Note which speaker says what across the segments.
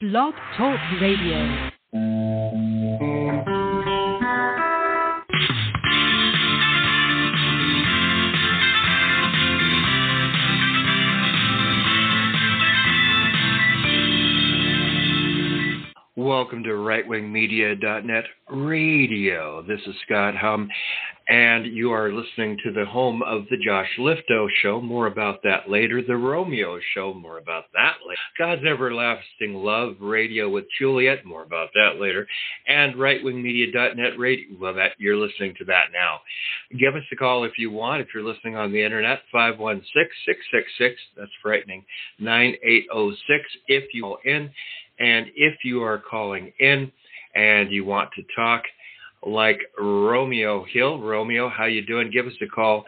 Speaker 1: Blog Talk Radio.
Speaker 2: Welcome to rightwingmedia.net radio. This is Scott Hum, and you are listening to the home of the Josh Lifto show. More about that later. The Romeo show. More about that later. God's Everlasting Love radio with Juliet. More about that later. And rightwingmedia.net radio. Well, that you're listening to that now. Give us a call if you want. If you're listening on the internet, 516 666. That's frightening. 9806 if you call in. And if you are calling in and you want to talk like Romeo Hill, Romeo, how you doing? Give us a call.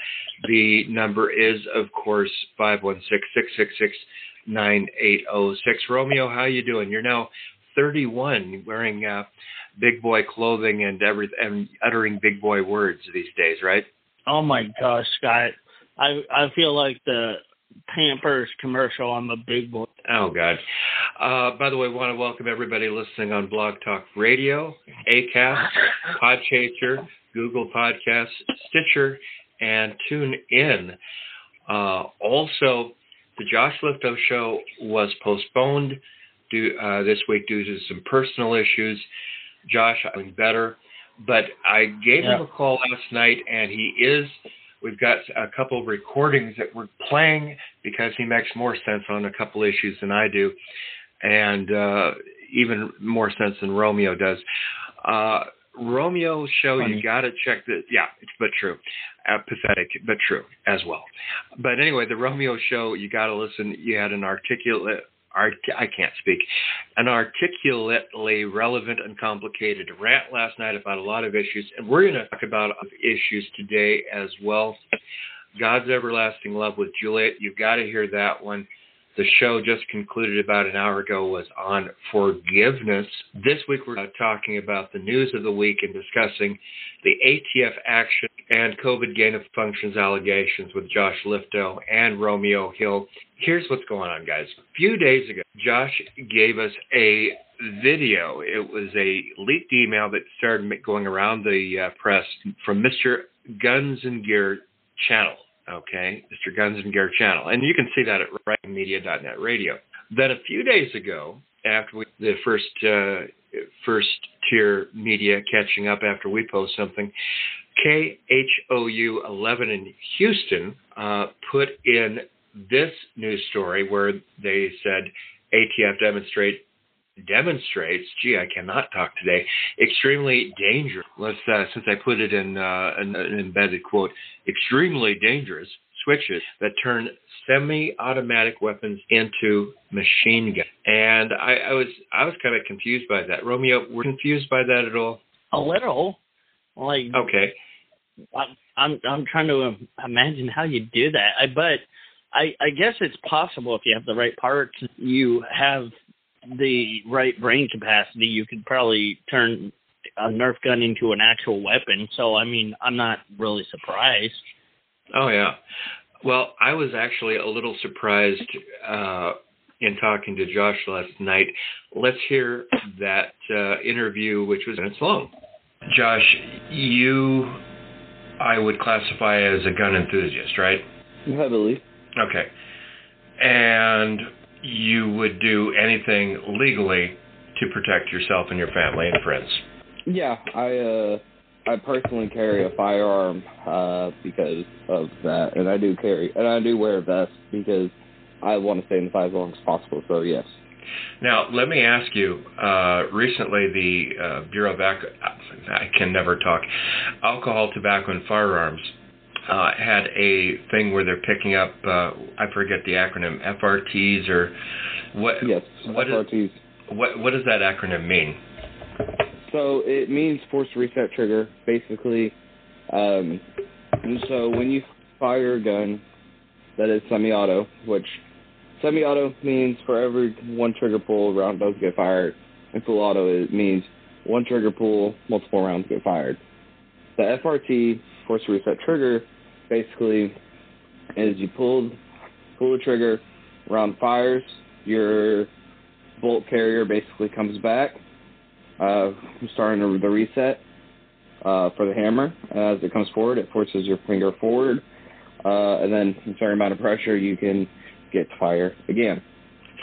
Speaker 2: The number is, of course, 516-666-9806. Romeo, how you doing? You're now 31, wearing uh, big boy clothing and every and uttering big boy words these days, right?
Speaker 3: Oh my gosh, Scott. I I feel like the Pampers commercial. I'm a big boy.
Speaker 2: Oh God! Uh, by the way, I want to welcome everybody listening on Blog Talk Radio, Acast, Podchaser, Google Podcasts, Stitcher, and Tune In. Uh, also, the Josh Lifto show was postponed due, uh, this week due to some personal issues. Josh, I'm better, but I gave
Speaker 3: Yeah.
Speaker 2: him a call last night, and he is We've got a couple of recordings that we're playing because he makes more sense on a couple issues than I do, and uh, even more sense than Romeo does. Uh, Romeo's show,
Speaker 3: Funny.
Speaker 2: you got to check the. Yeah, it's but true, uh, pathetic but true as well. But anyway, the Romeo show, you got to listen. You had an articulate. Art, I can't speak. An articulately relevant and complicated rant last night about a lot of issues, and we're going to talk about issues today as well. God's everlasting love with Juliet. You've got to hear that one. The show just concluded about an hour ago was on forgiveness. This week we're talking about the news of the week and discussing the ATF action and COVID gain of functions allegations with Josh Lifto and Romeo Hill. Here's what's going on, guys. A few days ago, Josh gave us a video. It was a leaked email that started going around the uh, press from Mr. Guns and Gear channel. Okay, Mr. Guns and Gear channel, and you can see that at rightmedia.net radio. Then a few days ago, after we, the first uh, first tier media catching up after we post something, KHOU 11 in Houston uh, put in this news story where they said ATF demonstrate demonstrates, gee, I cannot talk today, extremely dangerous. Let's, uh, since I put it in uh, an, an embedded quote, extremely dangerous switches that turn semi-automatic weapons into machine guns. And I, I was, I was kind of confused by that. Romeo, were you confused by that at all?
Speaker 3: A little, like
Speaker 2: Okay.
Speaker 3: I'm I'm I'm trying to imagine how you do that. I but I I guess it's possible if you have the right parts, you have the right brain capacity, you could probably turn a Nerf gun into an actual weapon. So I mean, I'm not really surprised.
Speaker 2: Oh yeah. Well, I was actually a little surprised uh, in talking to Josh last night. Let's hear that uh, interview, which was minutes long. Josh, you, I would classify as a gun enthusiast, right?
Speaker 4: Heavily.
Speaker 2: Okay. And you would do anything legally to protect yourself and your family and friends.
Speaker 4: Yeah, I uh I personally carry a firearm uh because of that and I do carry and I do wear a vest because I want to stay in the fight as long as possible, so yes.
Speaker 2: Now, let me ask you. Uh, recently, the uh, Bureau of Ac- I can never talk. Alcohol, tobacco, and firearms uh, had a thing where they're picking up. Uh, I forget the acronym. FRTs or what?
Speaker 4: Yes.
Speaker 2: What is-
Speaker 4: FRTs.
Speaker 2: What What does that acronym mean?
Speaker 4: So it means force reset trigger, basically. Um, and so when you fire a gun that is semi-auto, which semi-auto means for every one trigger pull, round does get fired, and full auto it means one trigger pull, multiple rounds get fired. The FRT force reset trigger basically is you pull pull the trigger, round fires, your bolt carrier basically comes back, uh, starting the reset uh, for the hammer. As it comes forward, it forces your finger forward, uh, and then a certain amount of pressure, you can get to fire again.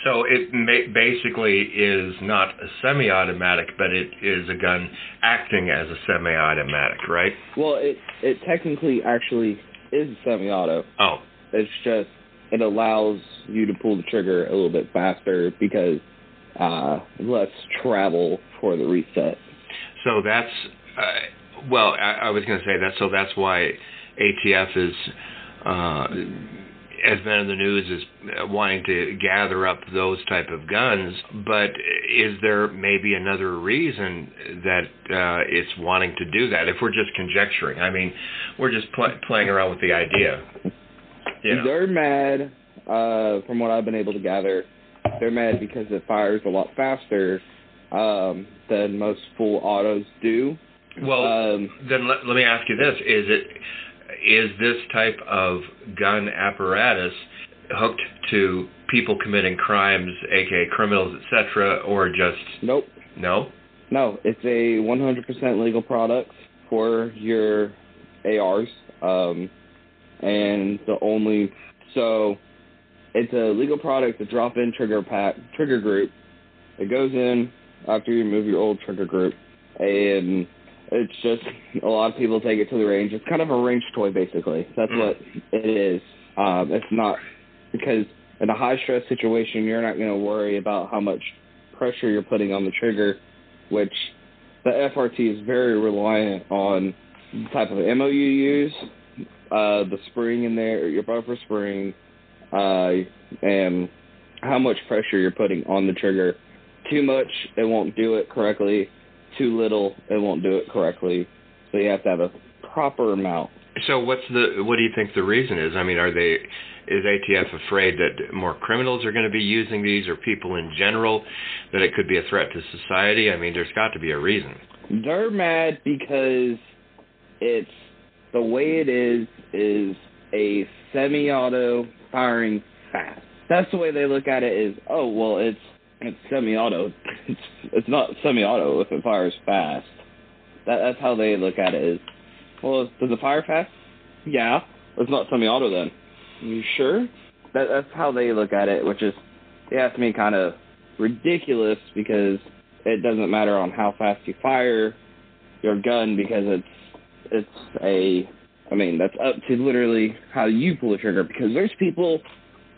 Speaker 2: So it ma- basically is not a semi-automatic, but it is a gun acting as a semi-automatic, right?
Speaker 4: Well, it it technically actually is semi-auto.
Speaker 2: Oh,
Speaker 4: It's just it allows you to pull the trigger a little bit faster because uh, less travel for the reset.
Speaker 2: so that's uh, well, I, I was going to say that. So that's why ATF is. Uh, has been in the news is uh, wanting to gather up those type of guns, but is there maybe another reason that uh, it's wanting to do that? If we're just conjecturing, I mean, we're just pl- playing around with the idea. You know?
Speaker 4: They're mad, uh, from what I've been able to gather. They're mad because it fires a lot faster um, than most full autos do.
Speaker 2: Well,
Speaker 4: Um,
Speaker 2: then let, let me ask you this: Is it is this type of gun apparatus hooked to people committing crimes, aka criminals, etc., or just
Speaker 4: nope.
Speaker 2: no?
Speaker 4: No, it's a 100% legal product for your ARs. Um, and the only so it's a legal product, a drop-in trigger pack, trigger group. It goes in after you remove your old trigger group, and it's just a lot of people take it to the range. It's kind of a range toy, basically. That's
Speaker 2: Mm.
Speaker 4: what it is. Um, it's not because in a high stress situation, you're not going to worry about how much pressure you're putting on the trigger, which the FRT is very reliant on the type of ammo you use, uh, the spring in there, your buffer spring, uh, and how much pressure you're putting on the trigger. Too much, it won't do it correctly. Too little, it won't do it correctly. So you have to have a proper amount.
Speaker 2: So what's the what do you think the reason is? I mean, are they is ATF afraid that more criminals are going to be using these, or people in general, that it could be a threat to society? I mean, there's got to be a reason.
Speaker 4: They're mad because it's the way it is is a semi-auto firing fast. That's the way they look at it. Is oh well, it's it's semi-auto. It's it's not semi-auto if it fires fast. That that's how they look at it. Is well, does it fire fast? Yeah, it's not semi-auto then. You sure? That that's how they look at it, which is yeah, to me kind of ridiculous because it doesn't matter on how fast you fire your gun because it's it's a I mean that's up to literally how you pull the trigger because there's people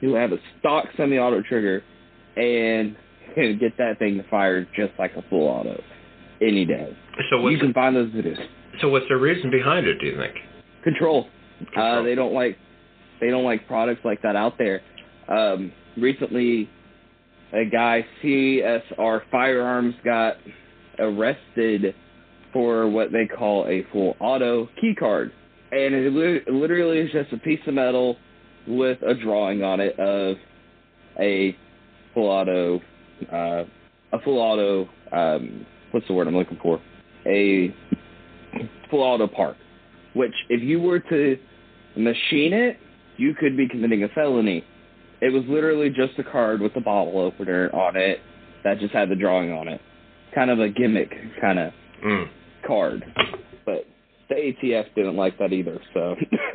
Speaker 4: who have a stock semi-auto trigger and can get that thing to fire just like a full auto any day.
Speaker 2: So what's
Speaker 4: You can find those videos.
Speaker 2: so what's the reason behind it? Do you think?
Speaker 4: Control.
Speaker 2: Control.
Speaker 4: Uh, they don't like they don't like products like that out there. Um, recently, a guy CSR Firearms got arrested for what they call a full auto key card, and it li- literally is just a piece of metal with a drawing on it of a full auto, uh, a full auto. Um, what's the word I'm looking for? A full auto park. Which, if you were to machine it, you could be committing a felony. It was literally just a card with a bottle opener on it that just had the drawing on it. Kind of a gimmick kind of
Speaker 2: Mm.
Speaker 4: card. But the ATF didn't like that either, so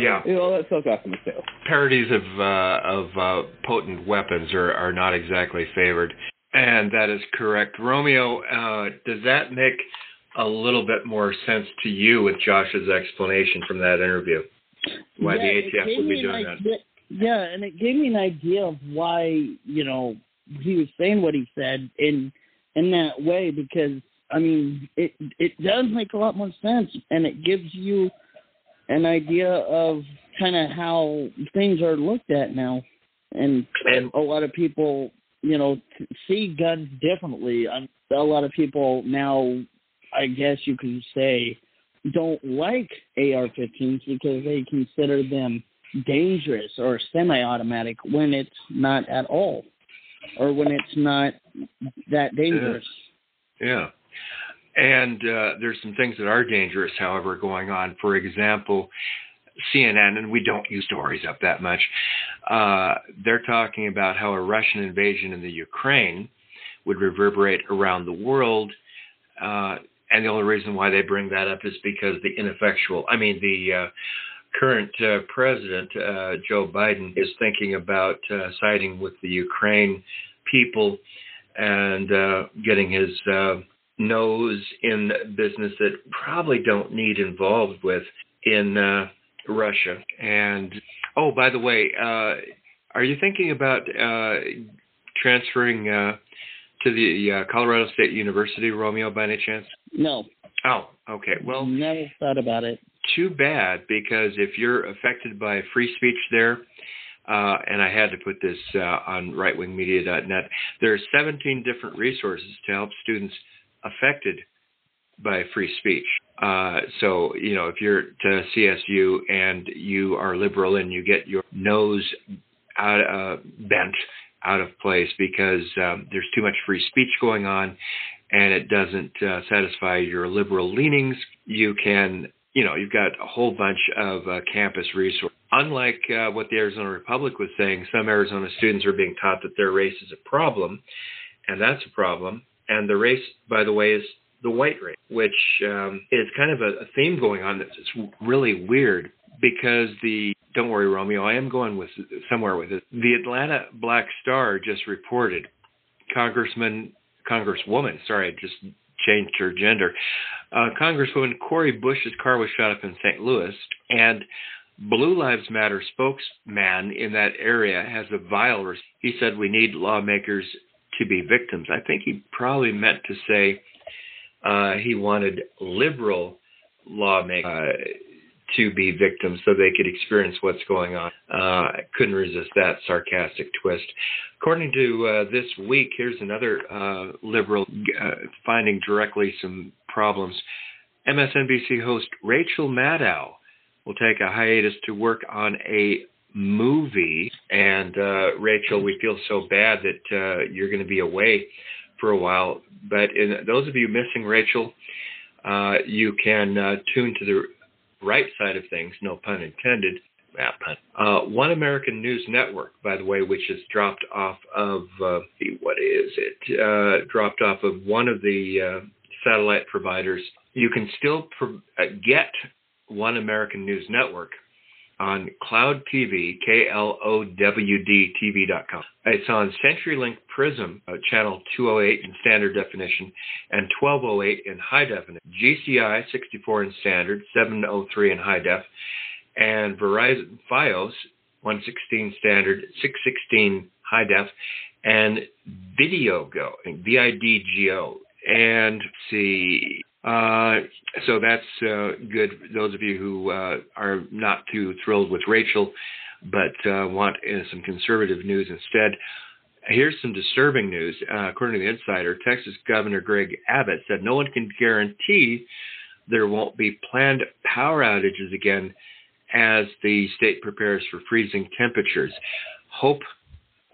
Speaker 2: Yeah.
Speaker 4: you know that stuff got them too.
Speaker 2: Parodies of uh, of uh, potent weapons are are not exactly favored, and that is correct. Romeo, uh, does that make a little bit more sense to you with Josh's explanation from that interview? Why
Speaker 3: Yeah,
Speaker 2: the ATF would be
Speaker 3: me an
Speaker 2: doing that?
Speaker 3: Yeah, and it gave me an idea of why you know he was saying what he said in in that way because I mean it it does make a lot more sense and it gives you an idea of kind of how things are looked at now and
Speaker 2: And
Speaker 3: a lot of people you know see guns differently. Um, a lot of people now, I guess you could say, don't like AR-15s because they consider them dangerous or semi-automatic when it's not at all, or when it's not that dangerous.
Speaker 2: Yeah. And uh, there's some things that are dangerous, however, going on. For example, CNN, and we don't use stories up that much, uh, they're talking about how a Russian invasion in the Ukraine would reverberate around the world. Uh, and the only reason why they bring that up is because the ineffectual, I mean, the uh, current uh, president, uh, Joe Biden, is thinking about uh, siding with the Ukraine people and uh, getting his nose in business that probably don't need involved with in uh, Russia. And oh, by the way, uh, are you thinking about uh, transferring uh, to the uh, Colorado State University, Romeo, by any chance?
Speaker 3: No.
Speaker 2: Oh, okay. Well,
Speaker 3: never thought about it.
Speaker 2: Too bad, because if you're affected by free speech there, uh, and I had to put this uh, on rightwingmedia.net. There are 17 different resources to help students affected by free speech. Uh, so, you know, if you're to CSU and you are liberal and you get your nose out, uh, bent out of place because um, there's too much free speech going on and it doesn't uh, satisfy your liberal leanings, you can, you know, you've got a whole bunch of uh, campus resources. Unlike uh, what the Arizona Republic was saying, some Arizona students are being taught that their race is a problem, and that's a problem. And the race, by the way, is the white race, which um, is kind of a, a theme going on that's really weird because the don't worry, Romeo, I am going with somewhere with it. The Atlanta Black Star just reported Congressman, Congresswoman, sorry, I just changed her gender. Uh, Congresswoman Cori Bush's car was shot up in St. Louis, and Blue Lives Matter spokesman in that area has a vile. He said we need lawmakers to be victims. I think he probably meant to say uh, he wanted liberal lawmakers uh, to be victims so they could experience what's going on. Uh, couldn't resist that sarcastic twist. According to uh, this week, here's another uh, liberal uh, finding directly some problems. MSNBC host Rachel Maddow will take a hiatus to work on a movie. And uh, Rachel, we feel so bad that uh, you're going to be away for a while. But in those of you missing Rachel, uh, you can uh, tune to the right side of things, no pun intended. pun. Uh, One American News Network, by the way, which has dropped off of uh, what is it? Uh, dropped off of one of the satellite providers. You can still pro- get One American News Network on Klowd TV, K L O W D TV.com. It's on CenturyLink Prism, uh, channel 208 in standard definition and 1208 in high definition, GCI 64 in standard, 703 in high def, and Verizon Fios 116 standard, 616 high def, and VidGo, V I D G O. And see, uh, so that's uh, good. Those of you who uh, are not too thrilled with Rachel, but uh, want uh, some conservative news instead. Here's some disturbing news. According to the Insider, Texas Governor Greg Abbott said no one can guarantee there won't be planned power outages again as the state prepares for freezing temperatures. Hope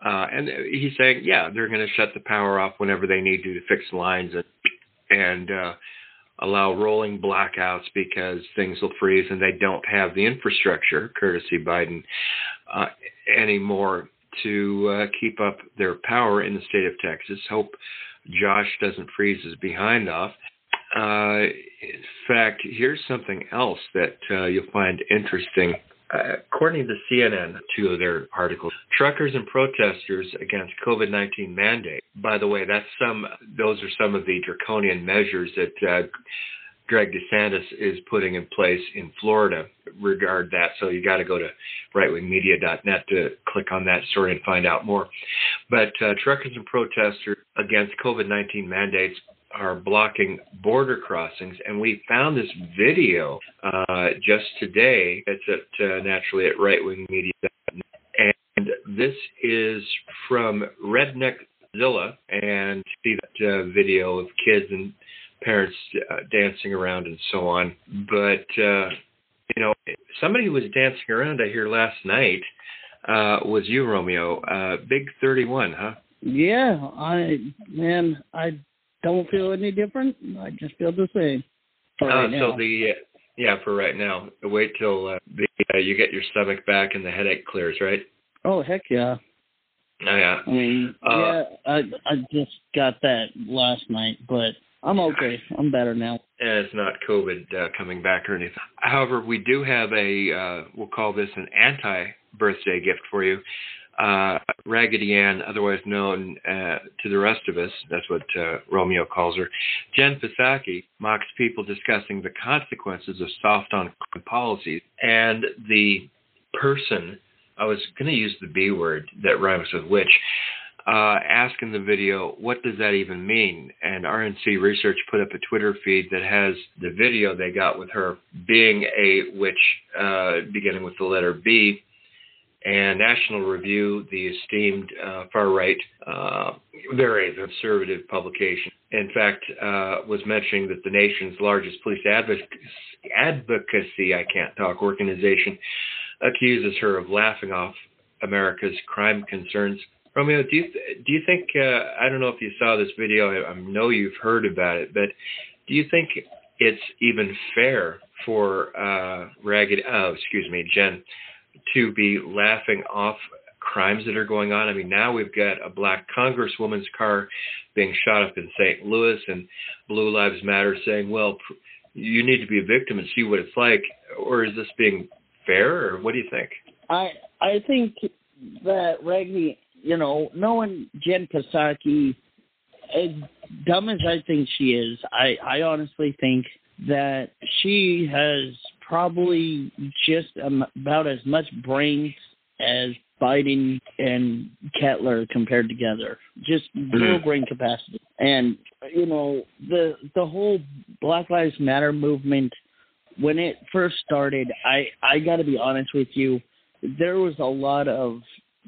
Speaker 2: uh, and he's saying, yeah, they're going to shut the power off whenever they need to to fix lines and and uh, allow rolling blackouts because things will freeze and they don't have the infrastructure, courtesy Biden, uh, anymore to uh, keep up their power in the state of Texas. Hope Josh doesn't freeze his behind off. Uh, in fact, here's something else that uh, you'll find interesting. Uh, according to CNN, two of their articles, truckers and protesters against COVID-19 mandate. By the way, that's some; those are some of the draconian measures that uh, Greg DeSantis is putting in place in Florida. Regard that. So you got to go to rightwingmedia.net to click on that story and find out more. But uh, truckers and protesters against COVID-19 mandates are blocking border crossings, and we found this video uh, just today. It's at uh, naturally at rightwingmedia.net, and this is from Redneckzilla, and see that uh, video of kids and parents uh, dancing around and so on. But uh, you know, somebody who was dancing around, I hear last night, uh, was you, Romeo. Big Thirty One, huh?
Speaker 3: Yeah, I man, I don't feel any different. I just feel the same.
Speaker 2: Uh, right so the yeah, for right now. Wait till uh, the, uh, you get your stomach back and the headache clears, right?
Speaker 3: Oh heck yeah.
Speaker 2: Oh, yeah.
Speaker 3: I mean,
Speaker 2: Uh,
Speaker 3: yeah, I I just got that last night, but I'm okay. I'm better now.
Speaker 2: And it's not COVID uh, coming back or anything. However, we do have a, uh, we'll call this an anti birthday gift for you. Uh, Raggedy Ann, otherwise known uh, to the rest of us, that's what uh, Romeo calls her. Jen Psaki mocks people discussing the consequences of soft on crime policies. And the person, I was going to use the B word that rhymes with which, uh, ask in the video, what does that even mean? And RNC Research put up a Twitter feed that has the video they got with her being a witch, uh, beginning with the letter B. And National Review, the esteemed uh, far right, uh, very conservative publication, in fact, uh, was mentioning that the nation's largest police advocacy, advocacy I can't talk organization accuses her of laughing off America's crime concerns. Romeo, do you do you think uh, I don't know if you saw this video? I, I know you've heard about it, but do you think it's even fair for uh, Ragged? Oh, excuse me, Jen, to be laughing off crimes that are going on? I mean, now we've got a black congresswoman's car being shot up in St. Louis, and Blue Lives Matter saying, "Well, you need to be a victim and see what it's like," or is this being fair, or what do you think?
Speaker 3: I I think that Raggedy, you know, knowing Jen Psaki, as dumb as I think she is, I I honestly think that she has probably just about as much brains as Biden and Kettler compared together. Just zero
Speaker 2: Mhm.
Speaker 3: brain capacity. And you know, the the whole Black Lives Matter movement when it first started, I I got to be honest with you, there was a lot of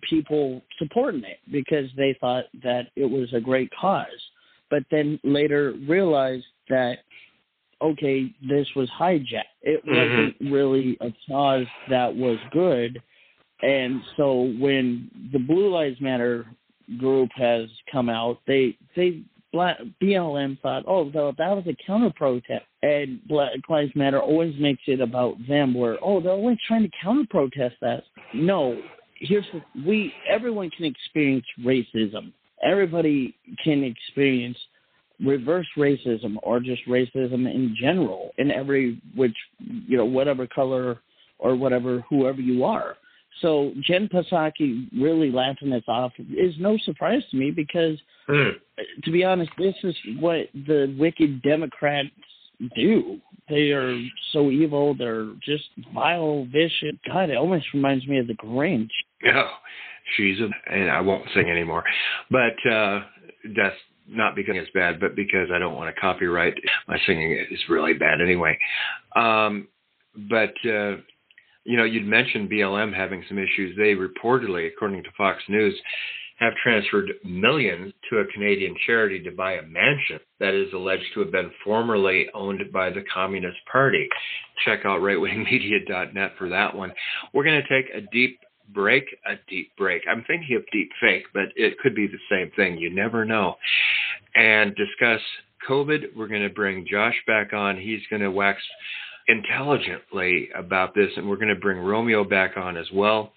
Speaker 3: people supporting it because they thought that it was a great cause, but then later realized that okay, this was hijacked. It
Speaker 2: Mhm.
Speaker 3: wasn't really a cause that was good, and so when the Blue Lives Matter group has come out, they they BLM thought, oh, that, that was a counter protest, and Black Lives Matter always makes it about them, where oh, they're always trying to counter protest that. No, here's the, we everyone can experience racism. Everybody can experience reverse racism or just racism in general in every which you know whatever color or whatever whoever you are. So Jen Psaki really laughing this off is no surprise to me because
Speaker 2: Hmm.
Speaker 3: to be honest, this is what the wicked Democrats do. They are so evil. They're just vile, vicious. God, it almost reminds me of the Grinch.
Speaker 2: Oh, she's a, and I won't sing anymore. But uh, that's not because it's bad, but because I don't want to copyright my singing. It's really bad anyway. Um, but uh, you know, you'd mentioned BLM having some issues. They reportedly, according to Fox News, have transferred millions to a Canadian charity to buy a mansion that is alleged to have been formerly owned by the Communist Party. Check out rightwingmedia.net for that one. We're going to take a deep break, a deep break. I'm thinking of deep fake, but it could be the same thing. You never know. And discuss COVID. We're going to bring Josh back on. He's going to wax intelligently about this, and we're going to bring Romeo back on as well.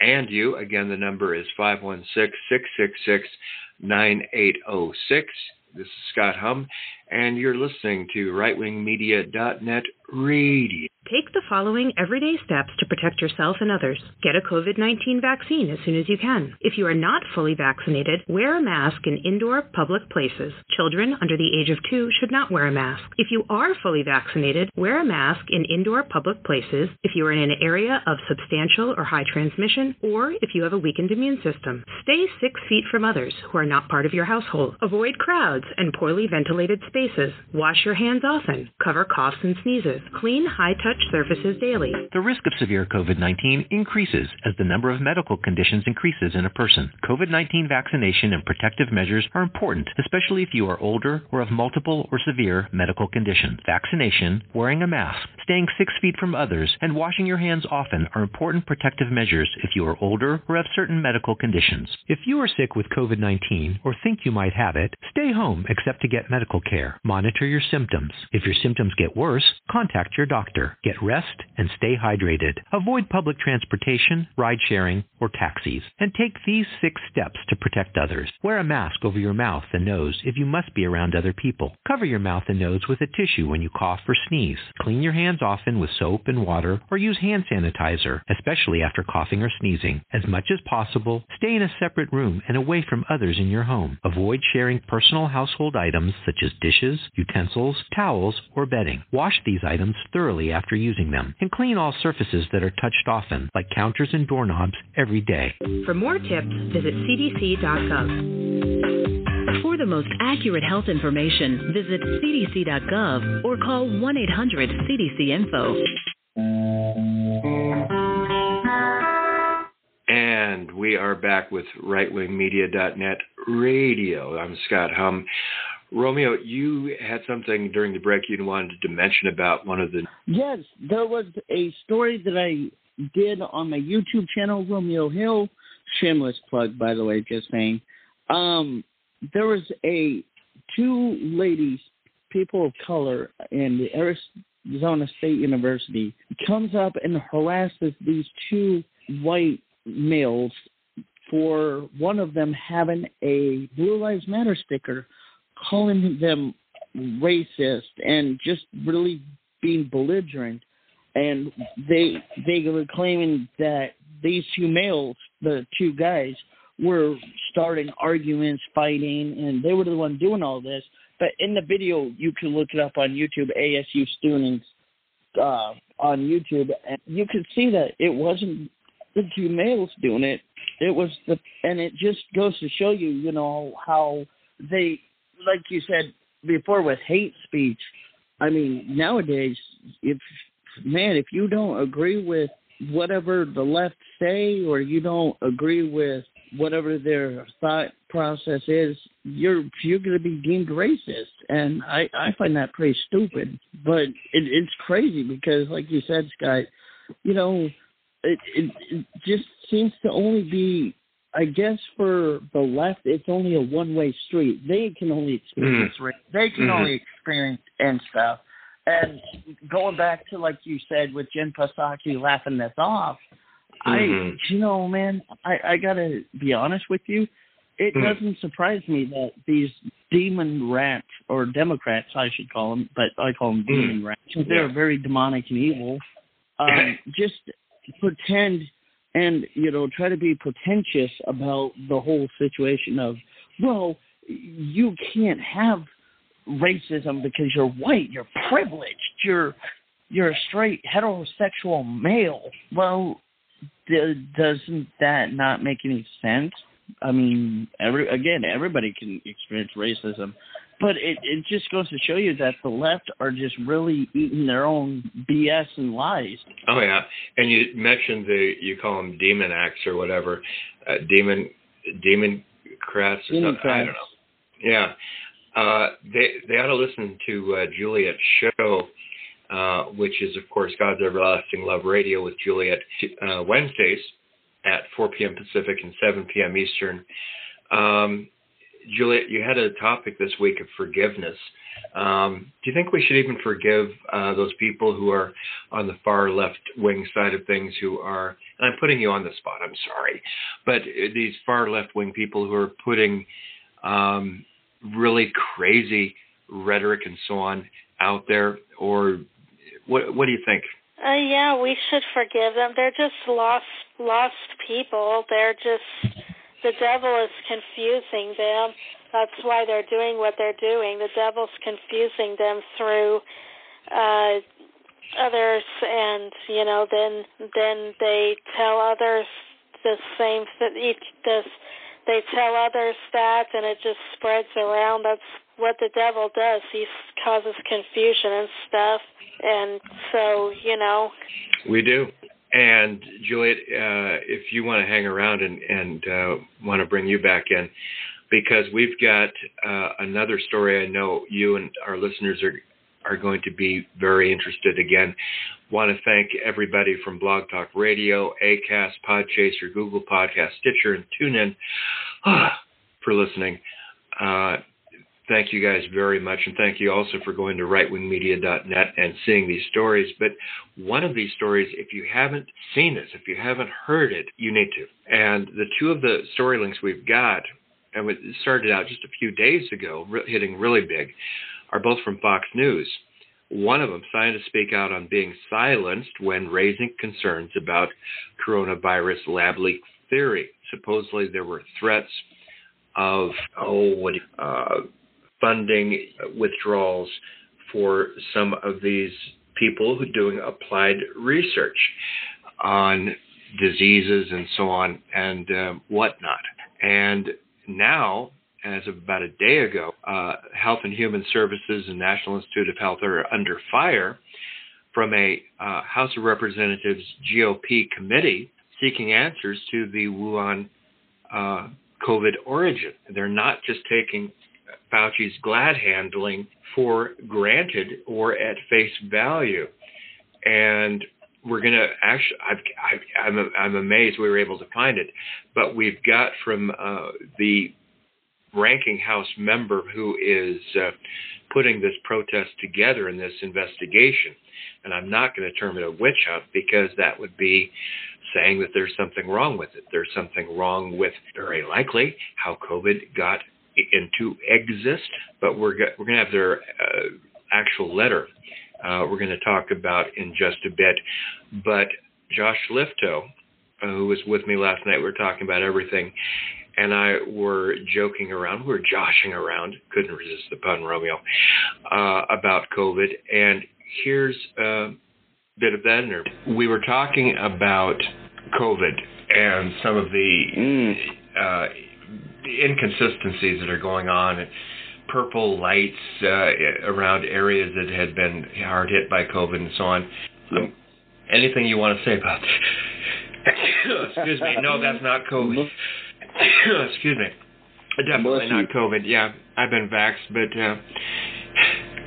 Speaker 2: And you, again, the number is 516 666 9806. This is Scott Hum, and you're listening to rightwingmedia.net radio.
Speaker 1: Take the following everyday steps to protect yourself and others. Get a COVID 19 vaccine as soon as you can. If you are not fully vaccinated, wear a mask in indoor public places. Children under the age of two should not wear a mask. If you are fully vaccinated, wear a mask in indoor public places if you are in an area of substantial or high transmission, or if you have a weakened immune system. Stay six feet from others who are not part of your household. Avoid crowds and poorly ventilated spaces. Wash your hands often. Cover coughs and sneezes. Clean high touch daily.
Speaker 5: The risk of severe COVID 19 increases as the number of medical conditions increases in a person. COVID 19 vaccination and protective measures are important, especially if you are older or have multiple or severe medical conditions. Vaccination, wearing a mask, staying six feet from others, and washing your hands often are important protective measures if you are older or have certain medical conditions. If you are sick with COVID 19 or think you might have it, stay home except to get medical care. Monitor your symptoms. If your symptoms get worse, contact your doctor. Get Get rest and stay hydrated. Avoid public transportation, ride sharing, or taxis. And take these six steps to protect others. Wear a mask over your mouth and nose if you must be around other people. Cover your mouth and nose with a tissue when you cough or sneeze. Clean your hands often with soap and water or use hand sanitizer, especially after coughing or sneezing. As much as possible, stay in a separate room and away from others in your home. Avoid sharing personal household items such as dishes, utensils, towels, or bedding. Wash these items thoroughly after using them and clean all surfaces that are touched often, like counters and doorknobs, every day.
Speaker 1: For more tips, visit cdc.gov.
Speaker 6: For the most accurate health information, visit cdc.gov or call 1 800 CDC Info.
Speaker 2: And we are back with rightwingmedia.net radio. I'm Scott Hum. Romeo, you had something during the break you wanted to mention about one of the.
Speaker 3: Yes, there was a story that I did on my YouTube channel, Romeo Hill. Shameless plug, by the way, just saying. Um, there was a two ladies, people of color, in the Arizona State University comes up and harasses these two white males for one of them having a Blue Lives Matter sticker calling them racist and just really being belligerent. And they they were claiming that these two males, the two guys, were starting arguments, fighting, and they were the one doing all this. But in the video, you can look it up on YouTube, ASU students uh, on YouTube, and you could see that it wasn't the two males doing it. It was the, and it just goes to show you, you know, how they like you said before with hate speech, I mean, nowadays, if man, if you don't agree with whatever the left say, or you don't agree with whatever their thought process is, you're you're going to be deemed racist, and I I find that pretty stupid. But it, it's crazy because, like you said, Scott, you know, it, it it just seems to only be I guess for the left, it's only a one-way street. They can only experience mm. They can mm-hmm. only experience and stuff. And going back to like you said with Jen Psaki laughing this off, mm-hmm. I, you know, man, I, I gotta be honest with you. It mm. doesn't surprise me that these demon rats or Democrats, I should call them, but I call them mm. demon rats, because they're very demonic and evil. Um, just pretend and you know try to be pretentious about the whole situation of well you can't have racism because you're white you're privileged you're you're a straight heterosexual male. Well d- doesn't that not make any sense? I mean every again everybody can experience racism but it, it just goes to show you that the left are just really eating their own BS and lies.
Speaker 2: Oh yeah, and you mentioned the you call them demon acts or whatever, uh, demon demon crats or demon something. I don't know. Yeah, uh, they they ought to listen to uh, Juliet's show. Uh, which is, of course, God's Everlasting Love Radio with Juliet uh, Wednesdays at 4 p.m. Pacific and 7 p.m. Eastern. Um, Juliet, you had a topic this week of forgiveness. Um, do you think we should even forgive uh, those people who are on the far left wing side of things who are, and I'm putting you on the spot, I'm sorry, but these far left wing people who are putting um, really crazy rhetoric and so on out there? Or what, what do you think?
Speaker 7: Uh, yeah, we should forgive them. They're just lost, lost people. They're just the devil is confusing them. That's why they're doing what they're doing. The devil's confusing them through uh others and you know then then they tell others the same each this they tell others that and it just spreads around. That's what the devil does. He causes confusion and stuff. And so you know.
Speaker 2: We do and Juliet, uh, if you want to hang around and, and uh, want to bring you back in, because we've got uh, another story I know you and our listeners are are going to be very interested again. Want to thank everybody from Blog Talk Radio, Acast, Podchaser, Google Podcast, Stitcher, and TuneIn for listening. Thank you guys very much. And thank you also for going to rightwingmedia.net and seeing these stories. But one of these stories, if you haven't seen this, if you haven't heard it, you need to. And the two of the story links we've got, and it started out just a few days ago, hitting really big, are both from Fox News. One of them, scientists speak out on being silenced when raising concerns about coronavirus lab leak theory. Supposedly, there were threats of oh, what uh, funding withdrawals for some of these people who are doing applied research on diseases and so on and uh, whatnot. And now, as of about a day ago, uh, Health and Human Services and National Institute of Health are under fire from a uh, House of Representatives GOP committee seeking answers to the Wuhan uh, COVID origin. They're not just taking Fauci's glad handling for granted or at face value. And we're going to actually, i am I'm, I'm amazed we were able to find it, but we've got from uh, the ranking House member who is uh, putting this protest together in this investigation. And I'm not going to term it a witch hunt because that would be saying that there's something wrong with it. There's something wrong with, very likely, how COVID got into exist. But we're, go- we're going to have their uh, actual letter uh, we're going to talk about in just a bit. But Josh Lifto, uh, who was with me last night, we were talking about everything and I were joking around, we were joshing around, couldn't resist the pun, Romeo, uh, about COVID. And here's a bit of that interview. We were talking about COVID and some of the mm. uh, inconsistencies that are going on. Purple lights uh, around areas that had been hard hit by COVID and so on. Um, anything you want to say about that? Excuse me. No, that's not COVID. Excuse me. Definitely not COVID. Yeah, I've been vaxxed, but uh,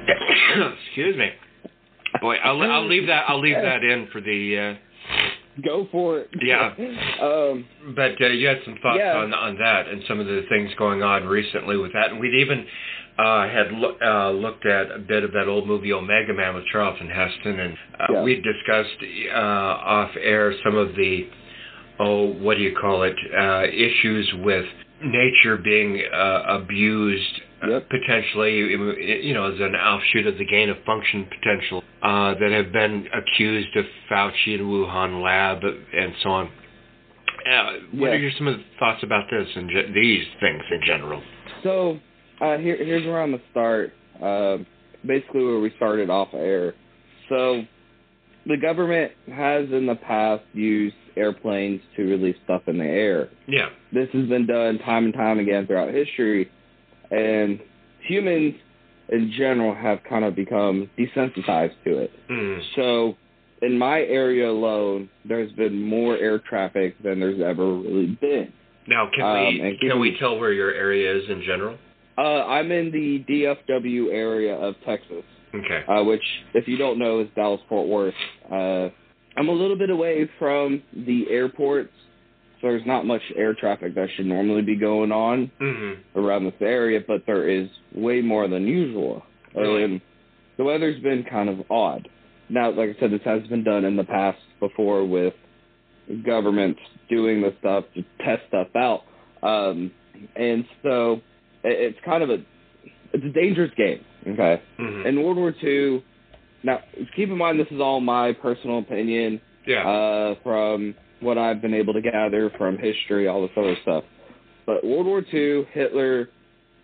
Speaker 2: excuse me. Boy, I'll I'll leave that I'll leave that in for the.
Speaker 4: Go for it.
Speaker 2: Yeah.
Speaker 4: um,
Speaker 2: but uh, you had some thoughts yeah. on on that and some of the things going on recently with that, and we'd even uh, had lo- uh, looked at a bit of that old movie Omega Man with Charlton Heston, and uh, yeah. we discussed uh, off air some of the oh, what do you call it, uh, issues with nature being uh, abused yep. potentially, you know, as an offshoot of the gain of function potential uh, that have been accused of Fauci and Wuhan lab and so on. Uh, what are your, some of the thoughts about this and ge- these things in general?
Speaker 4: So uh, here, here's where I'm gonna start. Uh, basically, where we started off air. So the government has in the past used airplanes to release stuff in the air.
Speaker 2: Yeah.
Speaker 4: This has been done time and time again throughout history, and humans in general have kind of become desensitized to it.
Speaker 2: Mm.
Speaker 4: So, in my area alone, there's been more air traffic than there's ever really been.
Speaker 2: Now, can um, we can we tell where your area is in general?
Speaker 4: Uh, I'm in the DFW area of Texas.
Speaker 2: Okay.
Speaker 4: Uh, which, if you don't know, is Dallas Fort Worth. Uh, I'm a little bit away from the airports, there's not much air traffic that should normally be going on
Speaker 2: mm-hmm.
Speaker 4: around this area, but there is way more than usual.
Speaker 2: Really?
Speaker 4: And the weather's been kind of odd. Now, like I said, this has been done in the past before with governments doing the stuff to test stuff out. Um, and so it's kind of a it's a dangerous game. Okay.
Speaker 2: Mm-hmm.
Speaker 4: In World War II, now, keep in mind this is all my personal opinion.
Speaker 2: Yeah.
Speaker 4: Uh, from what I've been able to gather from history, all this other stuff. But World War II, Hitler,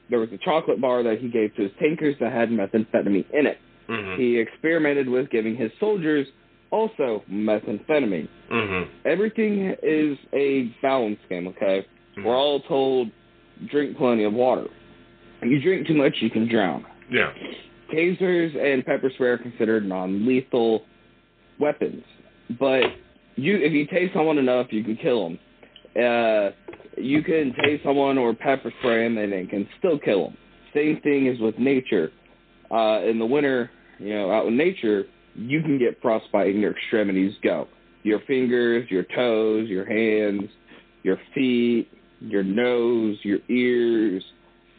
Speaker 4: there was a chocolate bar that he gave to his tankers that had methamphetamine in it.
Speaker 2: Mm-hmm.
Speaker 4: He experimented with giving his soldiers also methamphetamine.
Speaker 2: Mm-hmm.
Speaker 4: Everything is a balance game, okay?
Speaker 2: Mm-hmm.
Speaker 4: We're all told drink plenty of water. If you drink too much, you can drown.
Speaker 2: Yeah.
Speaker 4: Tasers and pepper spray are considered non-lethal weapons, but you if you tase someone enough, you can kill them. Uh, you can tase someone or pepper spray them, and it can still kill them. Same thing is with nature. Uh, in the winter, you know, out in nature, you can get frostbite and your extremities go. Your fingers, your toes, your hands, your feet, your nose, your ears,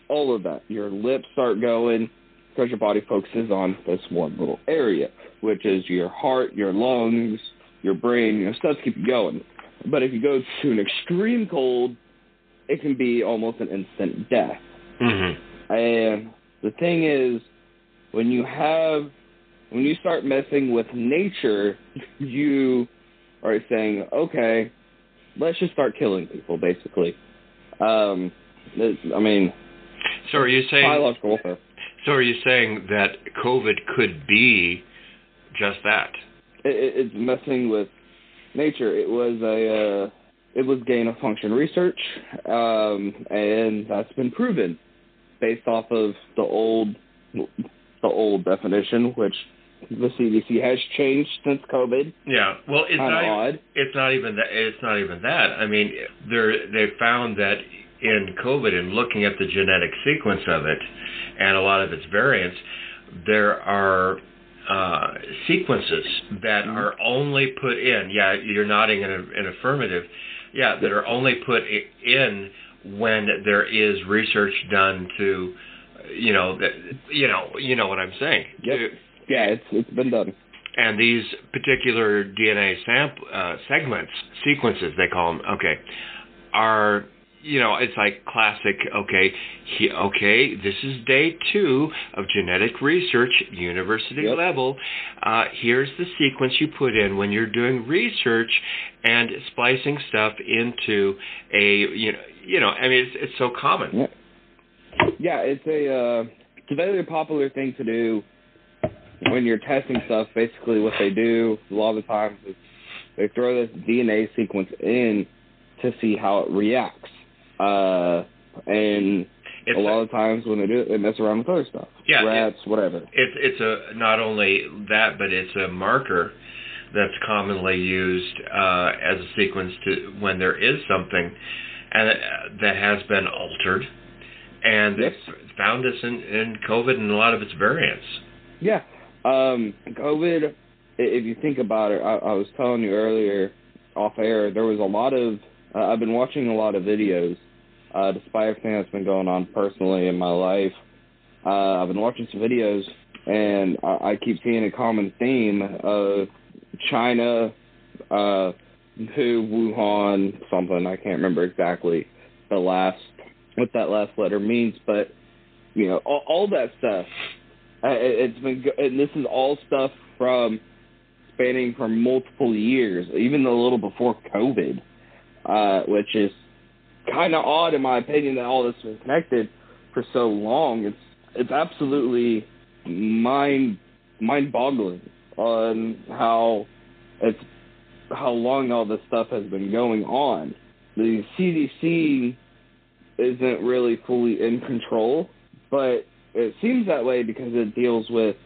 Speaker 4: all of that. Your lips start going because your body focuses on this one little area, which is your heart, your lungs, your brain, your stuff to keep you going. But if you go to an extreme cold, it can be almost an instant death.
Speaker 2: Mm-hmm.
Speaker 4: And the thing is, when you have, when you start messing with nature, you are saying, okay, let's just start killing people, basically. Um, I mean,
Speaker 2: so are you saying
Speaker 4: biological warfare?
Speaker 2: So are you saying that COVID could be just that?
Speaker 4: It, it's messing with nature. It was a uh, it was gain of function research, um, and that's been proven based off of the old the old definition, which the CDC has changed since COVID.
Speaker 2: Yeah, well, it's
Speaker 4: Kinda
Speaker 2: not.
Speaker 4: odd.
Speaker 2: It's not even that. It's not even that. I mean, they they found that in COVID and looking at the genetic sequence of it and a lot of its variants, there are uh, sequences that
Speaker 4: Mhm.
Speaker 2: are only put in. Yeah, you're nodding in an affirmative. Yeah, that are only put in when there is research done to, you know, that you know, you know what I'm saying.
Speaker 4: Yep.
Speaker 2: To-
Speaker 4: Yeah, it's it's been done.
Speaker 2: and these particular DNA sample uh, segments, sequences they call them, okay, are you know it's like classic. Okay, he, okay, this is day two of genetic research, university
Speaker 4: Yep.
Speaker 2: level. Uh, here's the sequence you put in when you're doing research and splicing stuff into a you know you know I mean it's, it's so common.
Speaker 4: Yeah. Yeah, it's a uh, it's a very popular thing to do when you're testing stuff. Basically, what they do a lot of the times is they throw this DNA sequence in to see how it reacts. Uh, and
Speaker 2: It's
Speaker 4: a lot of times when they do it, they mess around with other stuff.
Speaker 2: Yeah,
Speaker 4: rats, whatever.
Speaker 2: It's it's a not only that, but it's a marker that's commonly used uh, as a sequence to when there is something and uh, that has been altered, and
Speaker 4: Yes.
Speaker 2: they've found this in, in COVID and a lot of its variants.
Speaker 4: Yeah. Um, COVID, if you think about it, I, I was telling you earlier off air, there was a lot of, uh, I've been watching a lot of videos, uh, despite everything that's been going on personally in my life. Uh, I've been watching some videos, and I, I keep seeing a common theme of China, uh, who, Wuhan, something, I can't remember exactly the last, what that last letter means, but, you know, all, all that stuff uh, it- it's been, and this is all stuff from spanning for multiple years, even a little before COVID, uh, which is kind of odd in my opinion that all this been connected for so long. It's it's absolutely mind mind boggling on how it's how long all this stuff has been going on. The CDC isn't really fully in control, but it seems that way because it deals with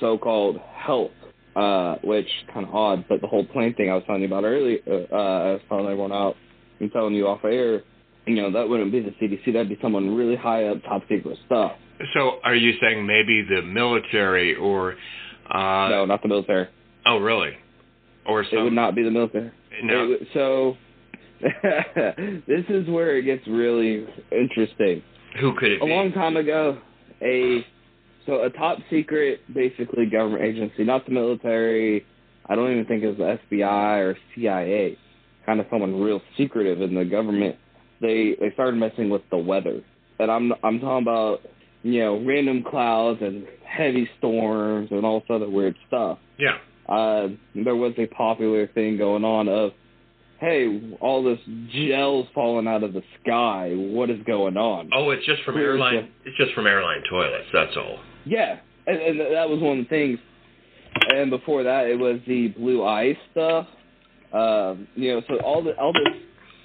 Speaker 4: so-called health, uh, which kind of odd. But the whole plane thing I was telling you about earlier, uh, I was telling everyone out and telling you off air, you know, that wouldn't be the CDC. That'd be someone really high up, top secret stuff.
Speaker 2: So, are you saying maybe the military or? Uh,
Speaker 4: no, not the military.
Speaker 2: Oh, really? Or
Speaker 4: so
Speaker 2: It
Speaker 4: would not be the military.
Speaker 2: no.
Speaker 4: Would- so this is where it gets really interesting.
Speaker 2: Who could it
Speaker 4: a
Speaker 2: be?
Speaker 4: long time ago, a so a top secret, basically government agency, not the military. I don't even think it was the FBI or CIA. Kind of someone real secretive in the government. They they started messing with the weather, and I'm I'm talking about you know random clouds and heavy storms and all this other weird stuff.
Speaker 2: yeah.
Speaker 4: Uh, there was a popular thing going on of, hey, all this gel's falling out of the sky. What is going on?
Speaker 2: Oh, it's just from
Speaker 4: as
Speaker 2: airline. It's just from airline toilets. That's all.
Speaker 4: Yeah, and, and that was one of the things. And before that, it was the blue ice stuff. Um, you know, so all the all this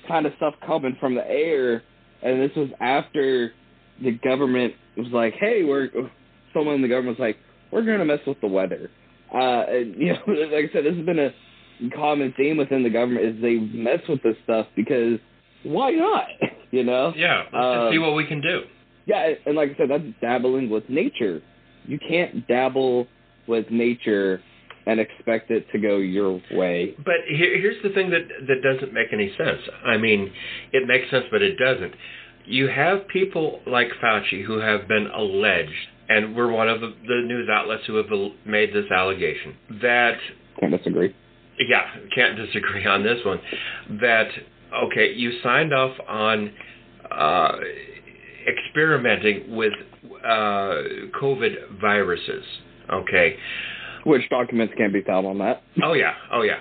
Speaker 4: kind of stuff coming from the air, and this was after the government was like, "Hey, we're." Someone in the government was like, "We're going to mess with the weather." Uh, and you know, like I said, this has been a common theme within the government is they mess with this stuff because why not? You know?
Speaker 2: Yeah. Let's
Speaker 4: Um,
Speaker 2: see what we can do.
Speaker 4: Yeah, and like I said, that's dabbling with nature. You can't dabble with nature and expect it to go your way.
Speaker 2: But here, here's the thing that that doesn't make any sense. I mean, it makes sense, but it doesn't. you have people like Fauci who have been alleged, and we're one of the, the news outlets who have made this allegation that.
Speaker 4: Can't disagree.
Speaker 2: Yeah, can't disagree on this one. That okay, you signed off on uh, experimenting with uh, COVID viruses. Okay.
Speaker 4: Which documents can be found on that?
Speaker 2: Oh yeah, oh yeah.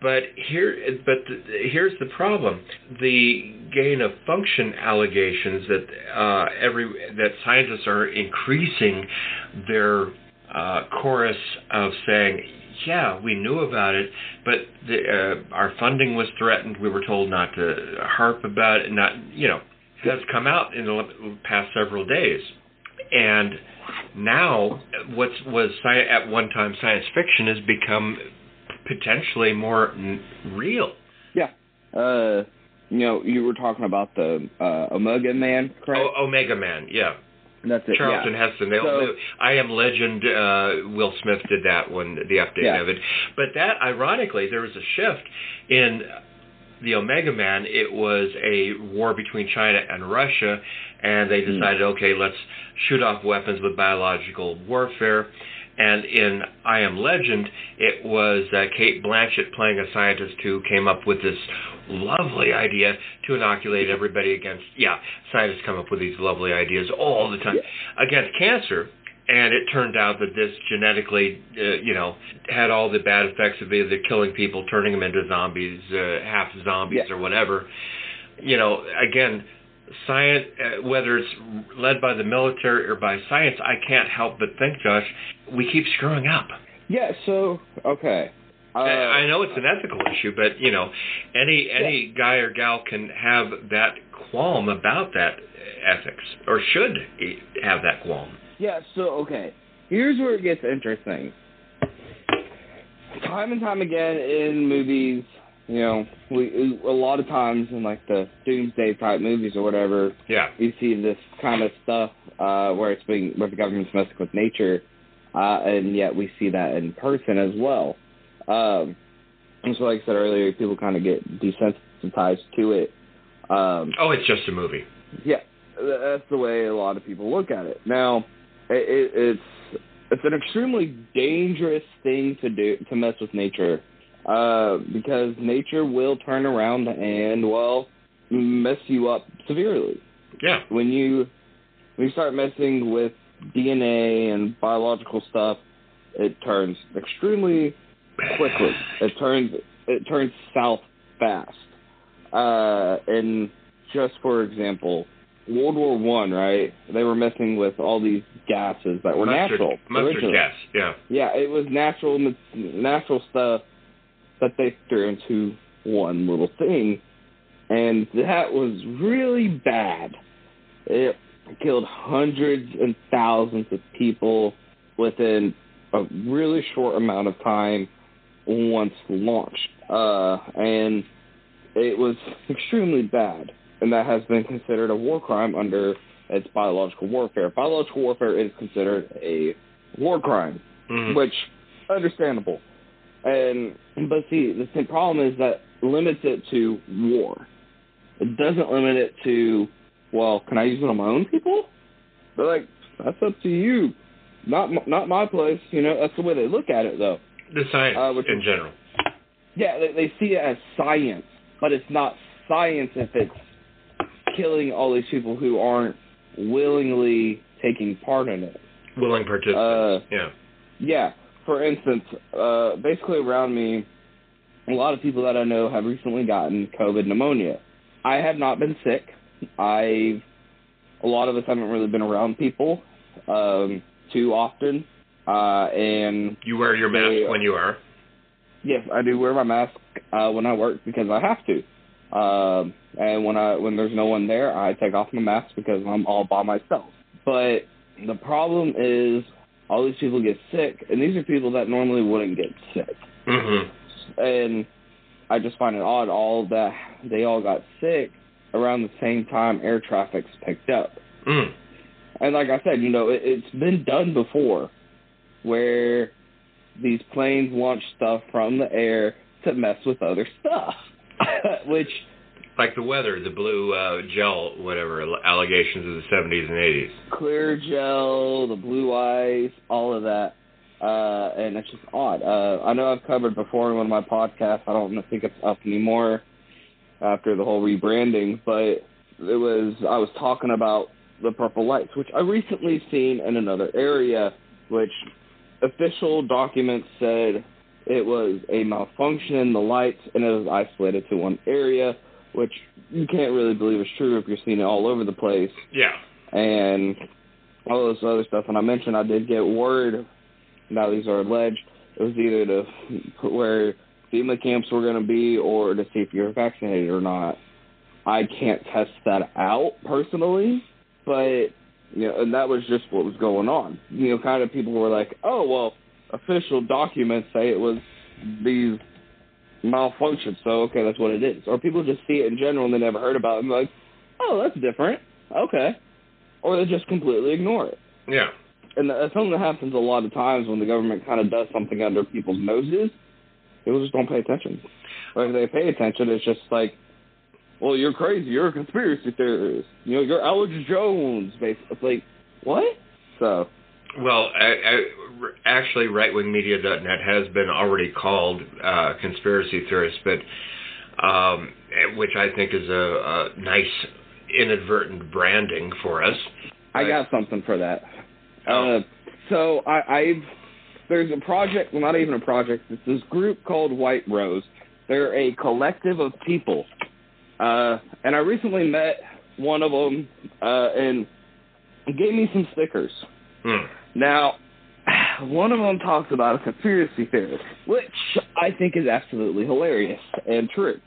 Speaker 2: But here, but the, here's the problem: the gain of function allegations that uh, every that scientists are increasing their uh, chorus of saying, "Yeah, we knew about it, but the, uh, our funding was threatened. We were told not to harp about it. Not, you know, has come out in the past several days, and now what was at one time science fiction has become potentially more n- real.
Speaker 4: Yeah. Uh, you know, you were talking about the uh, Omega Man, correct?
Speaker 2: Omega Man, yeah.
Speaker 4: That's it.
Speaker 2: Charlton
Speaker 4: yeah.
Speaker 2: Heston. They,
Speaker 4: so,
Speaker 2: I Am Legend. Uh, Will Smith did that one, the update
Speaker 4: yeah.
Speaker 2: of it. But that, ironically, there was a shift in the Omega Man. It was a war between China and Russia, and they
Speaker 4: Hmm.
Speaker 2: decided, mm. okay, let's shoot off weapons with biological warfare. And in I Am Legend, it was uh, Cate Blanchett playing a scientist who came up with this lovely idea to inoculate everybody against. Yeah, scientists come up with these lovely ideas all the time
Speaker 4: yeah.
Speaker 2: against cancer. And it turned out that this genetically, uh, you know, had all the bad effects of either killing people, turning them into zombies, uh, half zombies,
Speaker 4: yeah.
Speaker 2: or whatever. You know, again, science, uh, whether it's led by the military or by science, I can't help but think, Josh, we keep screwing up.
Speaker 4: Yeah. So okay. Uh,
Speaker 2: I know it's an ethical issue, but you know, any any
Speaker 4: yeah.
Speaker 2: guy or gal can have that qualm about that ethics, or should have that qualm.
Speaker 4: Yeah. So okay, here's where it gets interesting. Time and time again in movies, you know, we a lot of times in like the doomsday type movies or whatever,
Speaker 2: yeah,
Speaker 4: you see this kind of stuff uh, where it's being where the government's messing with nature, uh, and yet we see that in person as well. Um, and so, like I said earlier, people kind of get desensitized to it. Um,
Speaker 2: oh, it's just a movie.
Speaker 4: Yeah, that's the way a lot of people look at it. Now, it, it's it's an extremely dangerous thing to do to mess with nature uh, because nature will turn around and well mess you up severely.
Speaker 2: Yeah.
Speaker 4: When you when you start messing with DNA and biological stuff, it turns extremely quickly. It turns it turns south fast. Uh, and just for example, World War One, right? They were messing with all these gases that were
Speaker 2: mustard,
Speaker 4: natural.
Speaker 2: Mustard
Speaker 4: originally.
Speaker 2: gas, yeah.
Speaker 4: Yeah, it was natural, natural stuff that they threw into one little thing, and that was really bad. It killed hundreds and thousands of people within a really short amount of time once launched, uh, and it was extremely bad and that has been considered a war crime under its biological warfare. Biological warfare is considered a war crime,
Speaker 2: mm-hmm.
Speaker 4: which understandable. And but see, the same problem is that limits it to war. It doesn't limit it to well, can I use it on my own people? They're like, that's up to you, not not my place. You know, that's the way they look at it, though.
Speaker 2: The science
Speaker 4: uh,
Speaker 2: in general.
Speaker 4: Yeah, they, they see it as science, but it's not science if it's killing all these people who aren't willingly taking part in it.
Speaker 2: Willing participants. Uh, yeah.
Speaker 4: Yeah. For instance, uh, basically around me, a lot of people that I know have recently gotten COVID pneumonia. I have not been sick. I, a lot of us haven't really been around people um, too often, uh, and
Speaker 2: you wear your mask they, when you are.
Speaker 4: Yes, I do wear my mask uh, when I work because I have to. Um, and when I when there's no one there, I take off my mask because I'm all by myself. But the problem is all these people get sick, and these are people that normally wouldn't get sick.
Speaker 2: Mm-hmm.
Speaker 4: And I just find it odd all that they all got sick around the same time air traffic's picked up.
Speaker 2: Mm.
Speaker 4: And like I said, you know, it, it's been done before, where these planes launch stuff from the air to mess with other stuff, which
Speaker 2: Like the weather, the blue uh, gel, whatever allegations of the 70s and 80s.
Speaker 4: Clear gel, the blue ice, all of that. Uh, and it's just odd. Uh, I know I've covered before in one of my podcasts. I don't think it's up anymore after the whole rebranding, but it was I was talking about the purple lights, which I recently seen in another area, which official documents said it was a malfunction in the lights and it was isolated to one area, which you can't really believe is true if you're seeing it all over the place.
Speaker 2: Yeah.
Speaker 4: And all this other stuff. And I mentioned I did get word, now these are alleged, it was either to where FEMA camps were going to be or to see if you're vaccinated or not. I can't test that out personally, but you know, and that was just what was going on. You know, kind of people were like, "Oh, well, official documents say it was these malfunctions, so okay, that's what it is." Or people just see it in general and they never heard about it and like, "Oh, that's different." Okay. Or they just completely ignore it.
Speaker 2: Yeah.
Speaker 4: And that's something that happens a lot of times when the government kind of does something under people's noses. People just don't pay attention. Or if they pay attention, it's just like, well, you're crazy. You're a conspiracy theorist. You know, you're Alex Jones. Basically, it's like what? So.
Speaker 2: Well, I, I, actually, rightwingmedia.net has been already called uh, conspiracy theorists, but um, which I think is a, a nice inadvertent branding for us.
Speaker 4: I got something for that. Oh. Uh, so I, I've there's a project, well, not even a project. It's this group called White Rose. They're a collective of people uh, and I recently met one of them uh, and gave me some stickers.
Speaker 2: Hmm.
Speaker 4: Now, one of them talks about a conspiracy theorist, which I think is absolutely hilarious and true.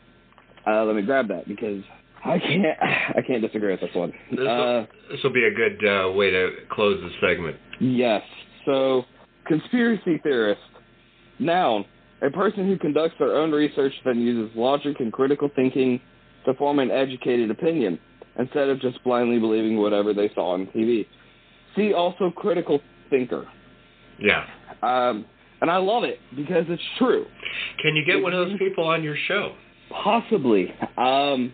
Speaker 4: Uh, let me grab that because I can't I can't disagree with this one.
Speaker 2: This will, uh, be a good uh, way to close the segment.
Speaker 4: Yes. So, conspiracy theorist. Noun: a person who conducts their own research then uses logic and critical thinking to form an educated opinion instead of just blindly believing whatever they saw on TV. See also critical thinker.
Speaker 2: Yeah.
Speaker 4: Um, and I love it because it's true.
Speaker 2: Can you get one of those people on your show?
Speaker 4: Possibly. Um,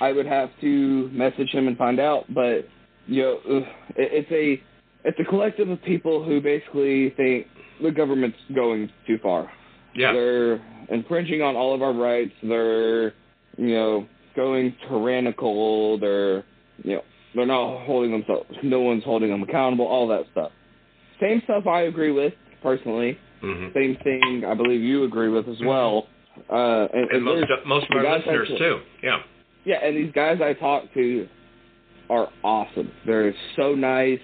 Speaker 4: I would have to message him and find out, but you know, it's a it's a collective of people who basically think the government's going too far.
Speaker 2: Yeah.
Speaker 4: They're infringing on all of our rights. They're you know going tyrannical. They're you know they're not holding themselves. No one's holding them accountable. All that stuff. Same stuff I agree with personally.
Speaker 2: Mm-hmm.
Speaker 4: Same thing I believe you agree with as well. Uh, and,
Speaker 2: and, and most most of our listeners too. Yeah.
Speaker 4: Yeah, and these guys I talk to are awesome. They're so nice.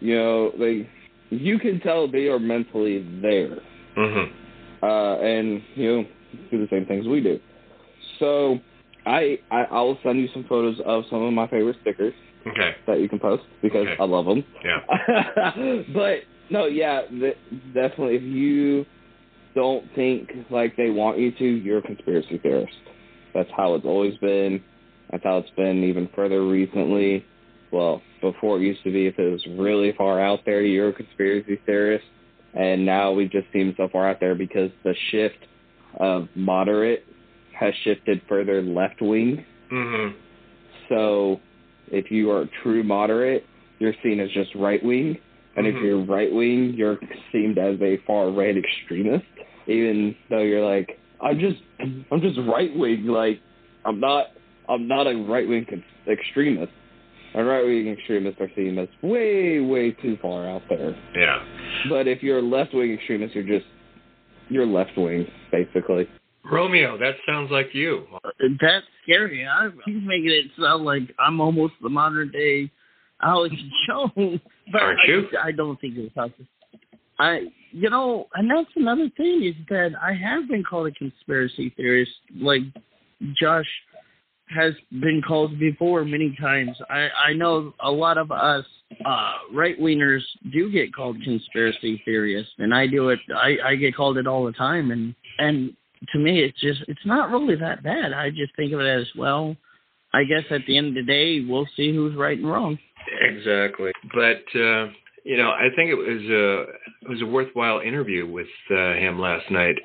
Speaker 4: You know, they you can tell they are mentally there.
Speaker 2: Mm-hmm.
Speaker 4: Uh, and you know, do the same things we do. So I, I I'll send you some photos of some of my favorite stickers.
Speaker 2: Okay.
Speaker 4: That you can post because
Speaker 2: okay.
Speaker 4: I love them.
Speaker 2: Yeah.
Speaker 4: but no, yeah, definitely. If you don't think like they want you to, you're a conspiracy theorist. That's how it's always been. That's how it's been even further recently. Well, before it used to be, if it was really far out there, you're a conspiracy theorist. And now we've just seen so far out there because the shift of moderate has shifted further left wing.
Speaker 2: Mm-hmm.
Speaker 4: So if you are true moderate, you're seen as just right wing. And
Speaker 2: mm-hmm.
Speaker 4: if you're right wing, you're seen as a far right extremist. Even though you're like, I'm just, I'm just right wing. Like, I'm not, I'm not a right wing extremist. And right wing extremists are seen as way, way too far out there.
Speaker 2: Yeah.
Speaker 4: But if you're left wing extremist, you're just, you're left wing, basically.
Speaker 2: Romeo, that sounds like you.
Speaker 3: That's scary. I, he's making it sound like I'm almost the modern day Alex Jones. But
Speaker 2: Aren't you?
Speaker 3: I, I don't think it's possible. I, you know, and that's another thing is that I have been called a conspiracy theorist. Like Josh has been called before many times. I, I know a lot of us uh, right wingers do get called conspiracy theorists, and I do it. I, I get called it all the time, and and to me, it's just it's not really that bad. I just think of it as well. I guess at the end of the day, we'll see who's right and wrong.
Speaker 2: Exactly, but uh, you know, I think it was a it was a worthwhile interview with uh, him last night.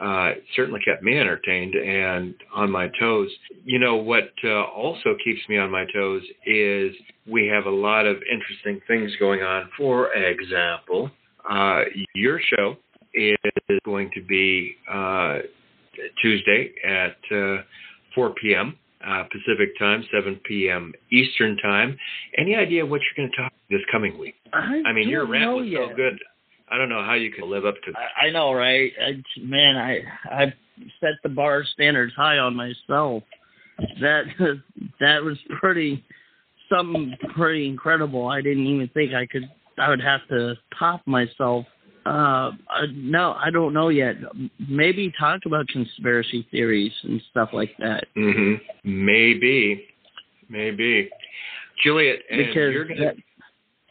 Speaker 2: uh, it certainly kept me entertained and on my toes. You know what uh, also keeps me on my toes is we have a lot of interesting things going on. For example, uh, your show is going to be uh, Tuesday at uh, 4 p.m. Uh, Pacific time, 7 p.m. Eastern time. Any idea what you're going to talk this coming week?
Speaker 3: I,
Speaker 2: I mean, your rant was
Speaker 3: yet.
Speaker 2: so good. I don't know how you can live up to that.
Speaker 3: I, I know, right? I, man, I I set the bar standards high on myself. That that was pretty something pretty incredible. I didn't even think I could. I would have to top myself. Uh, uh, no, I don't know yet. Maybe talk about conspiracy theories and stuff like that.
Speaker 2: hmm Maybe, maybe. Juliet,
Speaker 3: Because
Speaker 2: you're gonna
Speaker 3: that-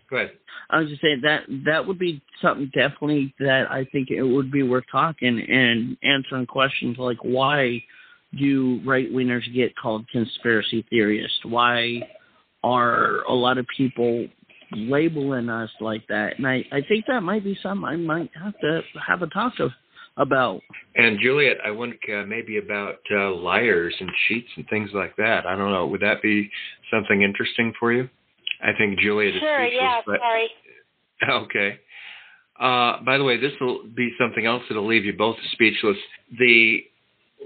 Speaker 2: go ahead.
Speaker 3: I was just saying that that would be something definitely that I think it would be worth talking and answering questions like why do right wingers get called conspiracy theorists? Why are a lot of people labeling us like that? And I, I think that might be something I might have to have a talk of, about.
Speaker 2: And Juliet, I wonder uh, maybe about uh, liars and cheats and things like that. I don't know. Would that be something interesting for you? I think Juliet is
Speaker 7: Sure,
Speaker 2: speechless,
Speaker 7: yeah,
Speaker 2: but
Speaker 7: sorry.
Speaker 2: Okay. Uh, by the way, this will be something else that'll leave you both speechless. The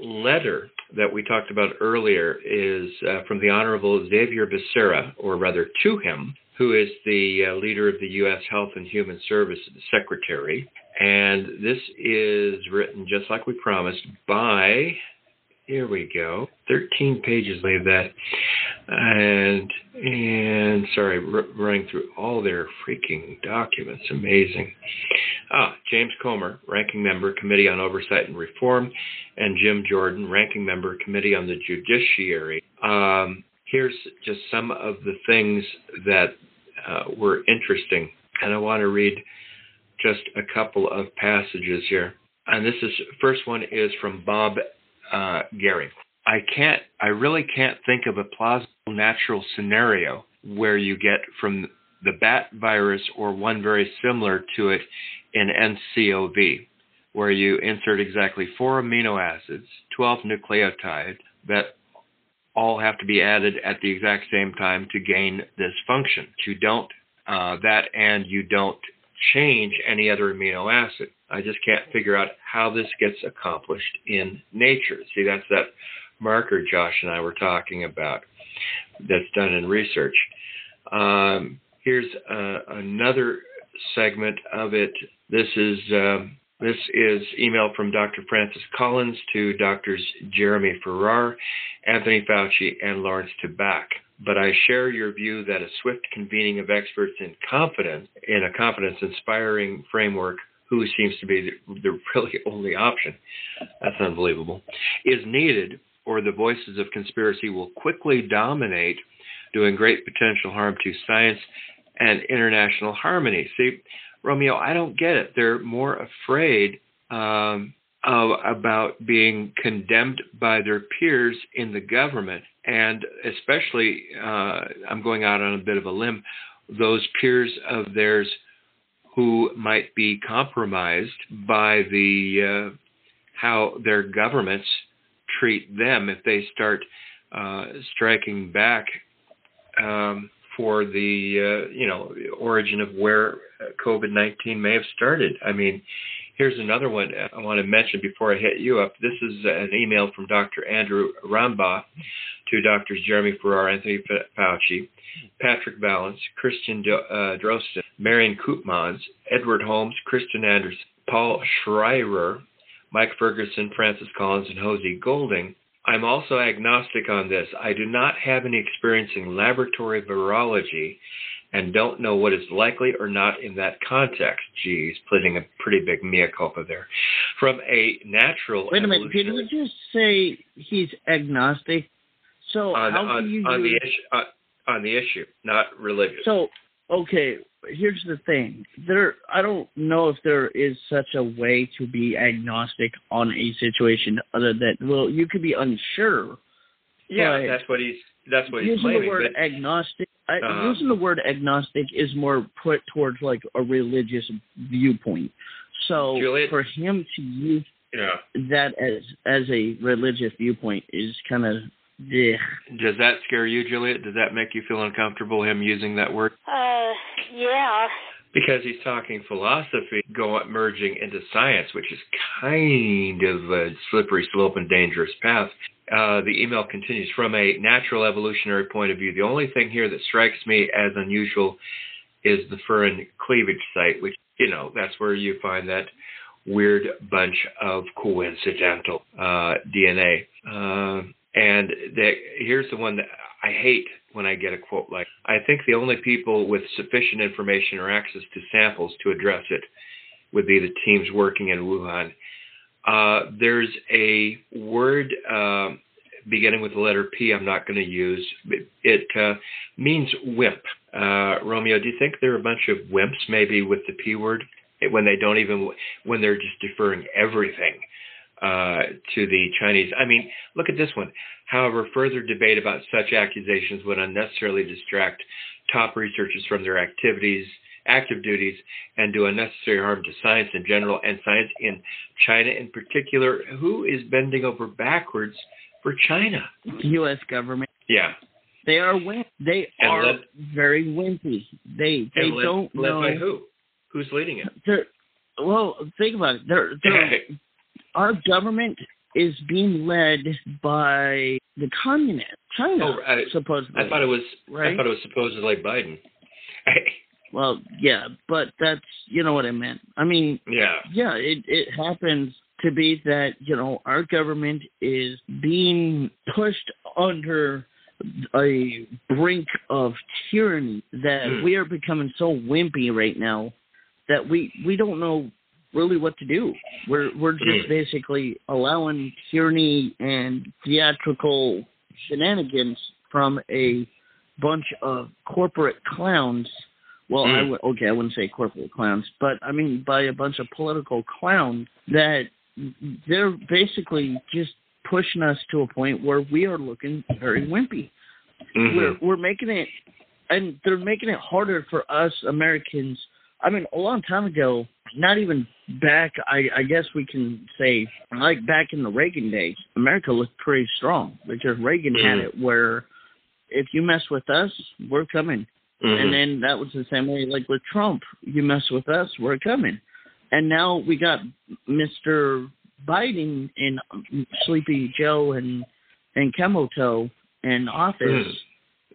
Speaker 2: letter that we talked about earlier is uh, from the Honorable Xavier Becerra, or rather to him, who is the uh, leader of the U.S. Health and Human Services Secretary. And this is written just like we promised by, here we go, 13 pages, leave that. And, and sorry, r- running through all their freaking documents. Amazing. Ah, James Comer, Ranking Member, Committee on Oversight and Reform, and Jim Jordan, Ranking Member, Committee on the Judiciary. Um, here's just some of the things that uh, were interesting, and I want to read just a couple of passages here. And this is first one is from Bob uh, Garry. I can't, I really can't think of a plausible natural scenario where you get from the bat virus or one very similar to it in NCOV, where you insert exactly four amino acids, 12 nucleotides that all have to be added at the exact same time to gain this function. You don't uh, that, and you don't change any other amino acid. I just can't figure out how this gets accomplished in nature. See, that's that marker Josh and I were talking about that's done in research. Um, here's uh, another segment of it. This is um, this is email from Dr. Francis Collins to Drs. Jeremy Farrar, Anthony Fauci, and Lawrence Tabak. But I share your view that a swift convening of experts in confidence in a confidence-inspiring framework who seems to be the, the really only option. That's unbelievable. Is needed, or the voices of conspiracy will quickly dominate, doing great potential harm to science and international harmony. See, Romeo, I don't get it. They're more afraid um, of, about being condemned by their peers in the government, and especially, uh, I'm going out on a bit of a limb, those peers of theirs who might be compromised by the uh, how their governments treat them if they start uh, striking back um, for the uh, you know origin of where COVID-19 may have started. I mean, here's another one I want to mention before I hit you up. This is an email from Dr. Andrew Rambaut to Drs. Jeremy Farrar, Anthony Fauci, Patrick Vallance, Christian uh, Drosten, Marion Koopmans, Edward Holmes, Kristian Andersen, Paul Schreier, Mike Ferguson, Francis Collins, and Hosey Golding. I'm also agnostic on this. I do not have any experience in laboratory virology and don't know what is likely or not in that context. Geez, putting a pretty big mea culpa there. From a natural
Speaker 3: Wait a minute, did you just say he's agnostic? So
Speaker 2: on,
Speaker 3: how
Speaker 2: on,
Speaker 3: do you
Speaker 2: on the issue on, on the issue, not religious.
Speaker 3: So okay, here's the thing. There, I don't know if there is such a way to be agnostic on a situation other than well, you could be unsure.
Speaker 2: yeah, that's what he's that's what he's
Speaker 3: using
Speaker 2: claiming.
Speaker 3: the word
Speaker 2: but,
Speaker 3: agnostic,
Speaker 2: Uh-huh.
Speaker 3: using the word agnostic is more put towards like a religious viewpoint. So
Speaker 2: Juliet?
Speaker 3: for him to use,
Speaker 2: Yeah.
Speaker 3: that as as a religious viewpoint is kind of yeah.
Speaker 2: Does that scare you, Juliet? Does that make you feel uncomfortable him using that word?
Speaker 7: Uh, yeah.
Speaker 2: Because he's talking philosophy going merging into science, which is kind of a slippery slope and dangerous path. Uh, the email continues from a natural evolutionary point of view. The only thing here that strikes me as unusual is the furin cleavage site, which you know that's where you find that weird bunch of coincidental uh, DNA. Uh, and the, here's the one that I hate when I get a quote like, I think the only people with sufficient information or access to samples to address it would be the teams working in Wuhan. Uh, there's a word uh, beginning with the letter P I'm not going to use. It, it uh, means wimp. Uh, Romeo, do you think there are a bunch of wimps maybe with the P word when they don't even, when they're just deferring everything uh, to the Chinese. I mean, look at this one. However, further debate about such accusations would unnecessarily distract top researchers from their activities, active duties, and do unnecessary harm to science in general and science in China in particular. Who is bending over backwards for China?
Speaker 3: The U.S. government.
Speaker 2: Yeah.
Speaker 3: They are wimp. They
Speaker 2: And
Speaker 3: are
Speaker 2: led-
Speaker 3: very wimpy. They they
Speaker 2: led-
Speaker 3: don't
Speaker 2: led
Speaker 3: know.
Speaker 2: by who? Who's leading it?
Speaker 3: They're, well, think about it. They're, they're, our government is being led by the communist China,
Speaker 2: Oh, I-
Speaker 3: supposedly.
Speaker 2: I thought it was. I
Speaker 3: Right?
Speaker 2: thought it was supposedly Biden.
Speaker 3: Well, yeah, but that's you know what I meant. I mean,
Speaker 2: yeah.
Speaker 3: yeah, it it happens to be that you know our government is being pushed under a brink of tyranny that
Speaker 2: Hmm.
Speaker 3: we are becoming so wimpy right now that we we don't know really what to do. We're we're just
Speaker 2: Hmm.
Speaker 3: basically allowing tyranny and theatrical shenanigans from a bunch of corporate clowns. Well, I
Speaker 2: Hmm.
Speaker 3: would okay, I wouldn't say corporate clowns, but I mean by a bunch of political clowns that they're basically just pushing us to a point where we are looking very wimpy.
Speaker 2: Mhm.
Speaker 3: We're we're making it, and they're making it harder for us Americans. I mean, a long time ago, not even back. I, I guess we can say like back in the Reagan days, America looked pretty strong because Reagan had
Speaker 2: Mhm.
Speaker 3: it where if you mess with us, we're coming.
Speaker 2: Mhm.
Speaker 3: And then that was the same way, like with Trump. You mess with us, we're coming. And now we got Mr. Biden and Sleepy Joe and and Kemoto in office.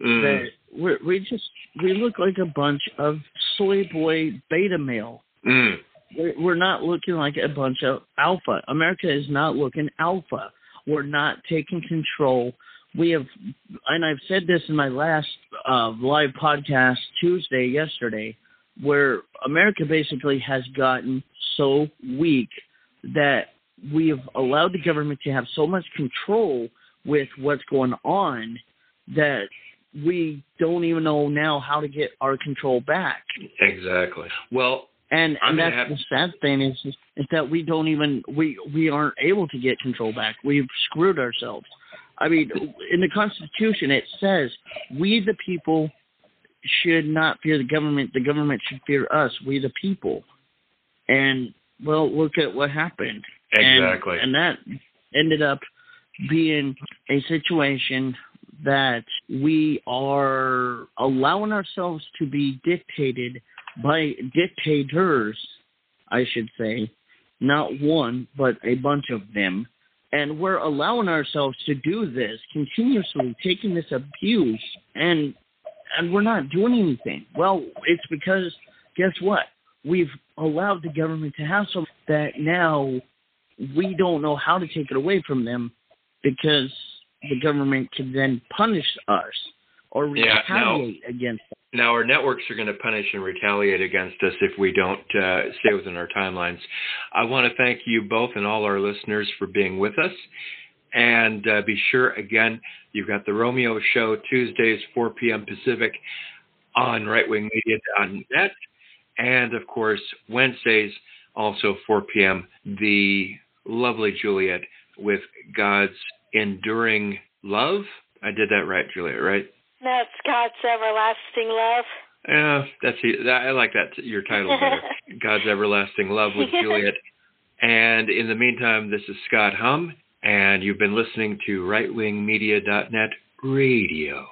Speaker 2: Mhm.
Speaker 3: That we we just we look like a bunch of soy boy beta male.
Speaker 2: Mm.
Speaker 3: We're, we're not looking like a bunch of alpha. America is not looking alpha. We're not taking control. We have, and I've said this in my last uh, live podcast Tuesday, yesterday, where America basically has gotten so weak that we have allowed the government to have so much control with what's going on that we don't even know now how to get our control back.
Speaker 2: Exactly. Well,
Speaker 3: And, and that's
Speaker 2: have-
Speaker 3: the sad thing is, is that we don't even we we aren't able to get control back. We've screwed ourselves. I mean, in the Constitution it says we the people should not fear the government. The government should fear us. We the people. And well, look at what happened. And-
Speaker 2: Exactly.
Speaker 3: And, that ended up being a situation that we are allowing ourselves to be dictated by dictators, I should say, not one, but a bunch of them. And we're allowing ourselves to do this continuously, taking this abuse, and and we're not doing anything. Well, it's because guess what? We've allowed the government to have some that now we don't know how to take it away from them because the government can then punish us or
Speaker 2: Yeah, now-
Speaker 3: retaliate against us.
Speaker 2: now our networks are going to punish and retaliate against us if we don't uh, stay within our timelines. I want to thank you both and all our listeners for being with us. And uh, be sure, again, you've got the Romeo Show Tuesdays, 4 p.m. Pacific on rightwingmedia.net. And of course, Wednesdays, also 4 p.m., the lovely Juliet with God's Enduring Love. I did that right, Juliet, right?
Speaker 7: That's God's everlasting love.
Speaker 2: Yeah, that's I like that your title better. God's everlasting love with Juliet. And in the meantime, this is Scott Hum, and you've been listening to rightwingmedia.net radio.